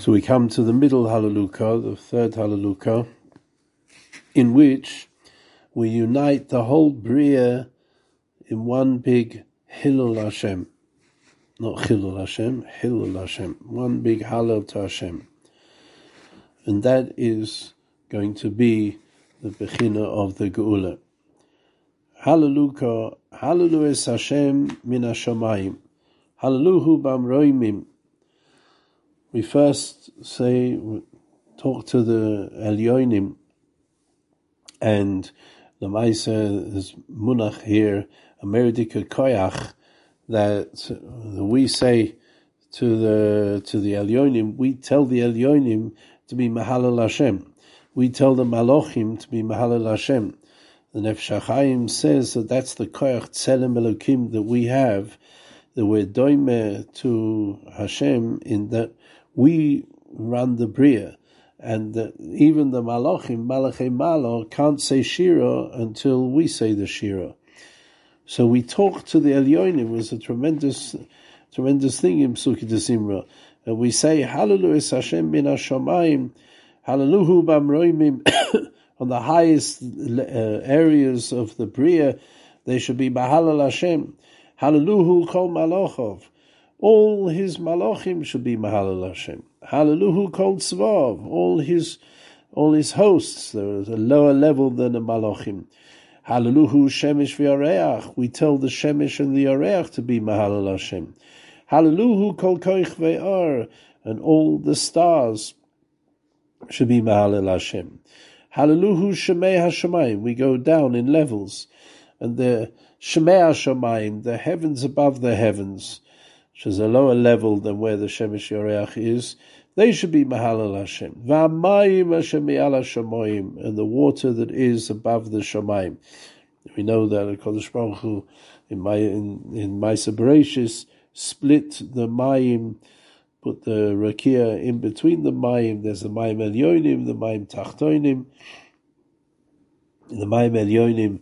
So we come to the middle Hallelujah, the third Hallelujah, in which we unite the whole Bria in one big Hillel Hashem. Not Hillel Hashem, Hillel Hashem. One big Hallel to Hashem. And that is going to be the Bechina of the Geula. Hallelujah, Hallelujah Hashem min Hashemayim. Hallelujah bam We first say, talk to the Elyonim, and the Maisa is Munach here, Ameridika Koyach, that we say to the to the Elyonim, we tell the Elyonim to be Mahalal Hashem. We tell the Malochim to be Mahalal Hashem. The Nefesh says that that's the koyach tzelem elokim that we have, that we're doime to Hashem in that we run the bria, and that even the malachim, malachim malo, can't say shira until we say the shira. So we talk to the Elyonim was a tremendous, tremendous thing in Psuki de Simra. And we say, Hallelujah Hashem min Hashamayim, Hallelujah b'amroimim, on the highest uh, areas of the Bria, they should be Mahalal Hashem. Hallelujah Kol Malochov. All his Malachim should be Mahalal Hashem. Hallelujah Kol Tzvav. All his, all his hosts, there is a lower level than the Malachim. Hallelujah Shemish v'Yareach. We tell the Shemish and the Yareach to be Mahalal Hashem. Hallelujah Kol Koich ve'ar. And all the stars should be Mahalal Hashem. Hallelujah Shemei Hashemayim. We go down in levels. And the Shemei Hashemayim, the heavens above the heavens, which is a lower level than where the Shemesh Yoreach is, they should be Mahalal Hashem. V'amayim Hashem and the water that is above the Shemayim. We know that the Kodesh Baruch Hu, in my in, in Maisa split the Mayim put the rakia in between the mayim. There's the mayim elyonim, the mayim tachtoinim. The mayim elyonim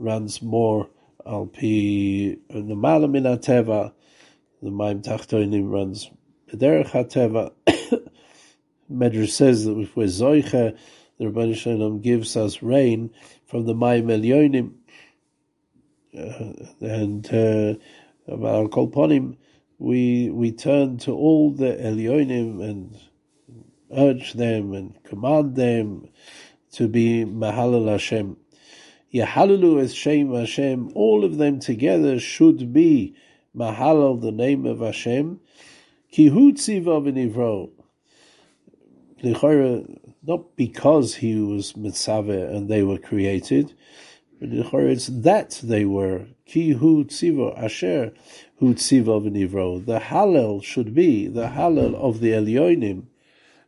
runs more al pi the malam in ateva. The mayim tachtoinim runs bederech hateva. Medrash says that if we're zoicha, the Ribono Shel Olam gives us rain from the mayim elyonim. Uh, and uh, about kol ponim, we we turn to all the Elyonim and urge them and command them to be Mahalal Hashem. Shem Hashem, all of them together should be Mahalal, the name of Hashem. Kihu tziva v'nivro. Not because he was Mitzaveh and they were created, but it's that they were. Kihu tziva asher hu tziva v'nivro. The Hallel should be, the Hallel of the Elyonim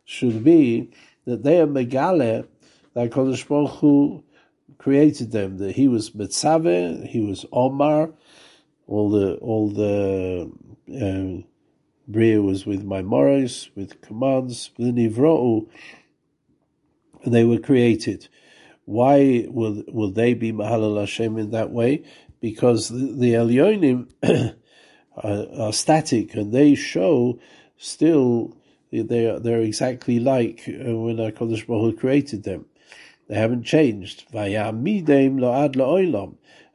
should be that they are Megale, that Kodesh Baruch Hu created them, that he was Mitzaveh, he was Omar, all the, all the, um, Bria was with Maimoros, with commands, with Nivro'u, and they were created. Why will will they be Mahalal Hashem in that way? Because the, the Elyonim are, are static and they show still they are they're exactly like uh, when Hakadosh Baruch Hu created them. They haven't changed. Vayamidem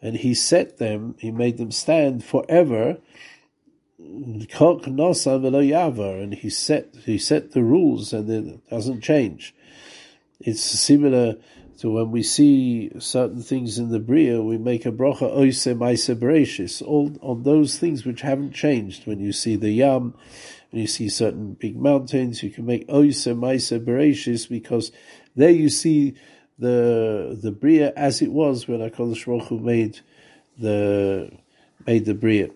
and He set them. He made them stand forever. And he set he set the rules, and it doesn't change. It's similar to when we see certain things in the Bria, we make a bracha oise maise bereshis, all on those things which haven't changed. When you see the yam, when you see certain big mountains, you can make oise maise bereshis because there you see the the Bria as it was when Hakadosh Baruch Hu made the made the Bria.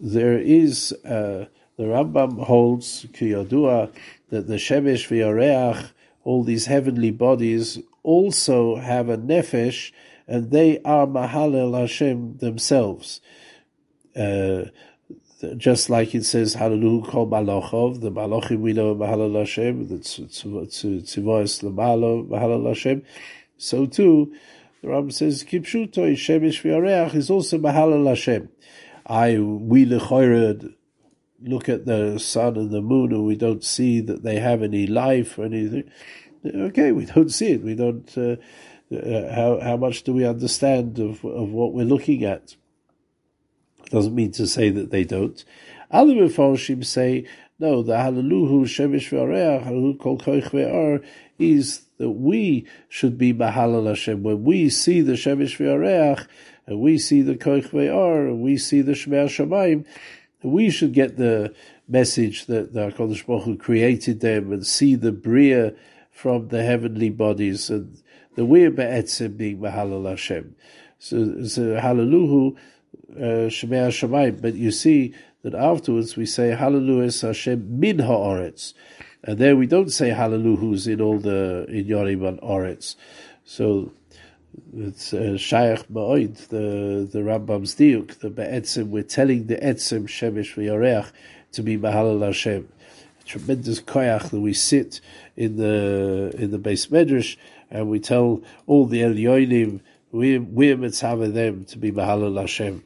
There is uh, the Rambam holds kiyadua that the Shemesh v'Yareach all these heavenly bodies also have a nefesh, and they are Mahalel Hashem themselves. Uh, just like it says Hallelujah Kol Malachov, the Malachim we know Mahalel Hashem, the Tzivois Lamalo Mahalel Hashem. So too, the Ram says Kipshuto Shemesh V'Yareach is also Mahalel Hashem. I we lechored look at the sun and the moon and we don't see that they have any life or anything, okay, we don't see it. We don't. Uh, uh, how how much do we understand of of what we're looking at? Doesn't mean to say that they don't. Other Mefarshim say no. The Hallelujah Shemesh V'Areach Hallelujah Kol Koich Ve'ar is that we should be Mahalal Hashem when we see the Shemesh V'Areach and we see the Koich Ve'ar and we see the Shmei Shamayim. We should get the message that the Hakadosh Baruch Hu created them and see the bria from the heavenly bodies and the we're be'etzim being Mahalal Hashem. So, so Uh, Shemei But you see that afterwards we say Hallelujah Hashem min ha'aretz. And there we don't say Hallelujahs in all the, in Yorim and Oretz. So, it's uh, Shaykh Ma'oid, the, the Rambam's diuk, the Be'etzim, we're telling the Etzim Shemesh V'Yoreach to be Mahalal Hashem. Tremendous koyach that we sit in the in the base medrash and we tell all the Elyonim, we're, we're mitzvah them to be Mahalal Hashem.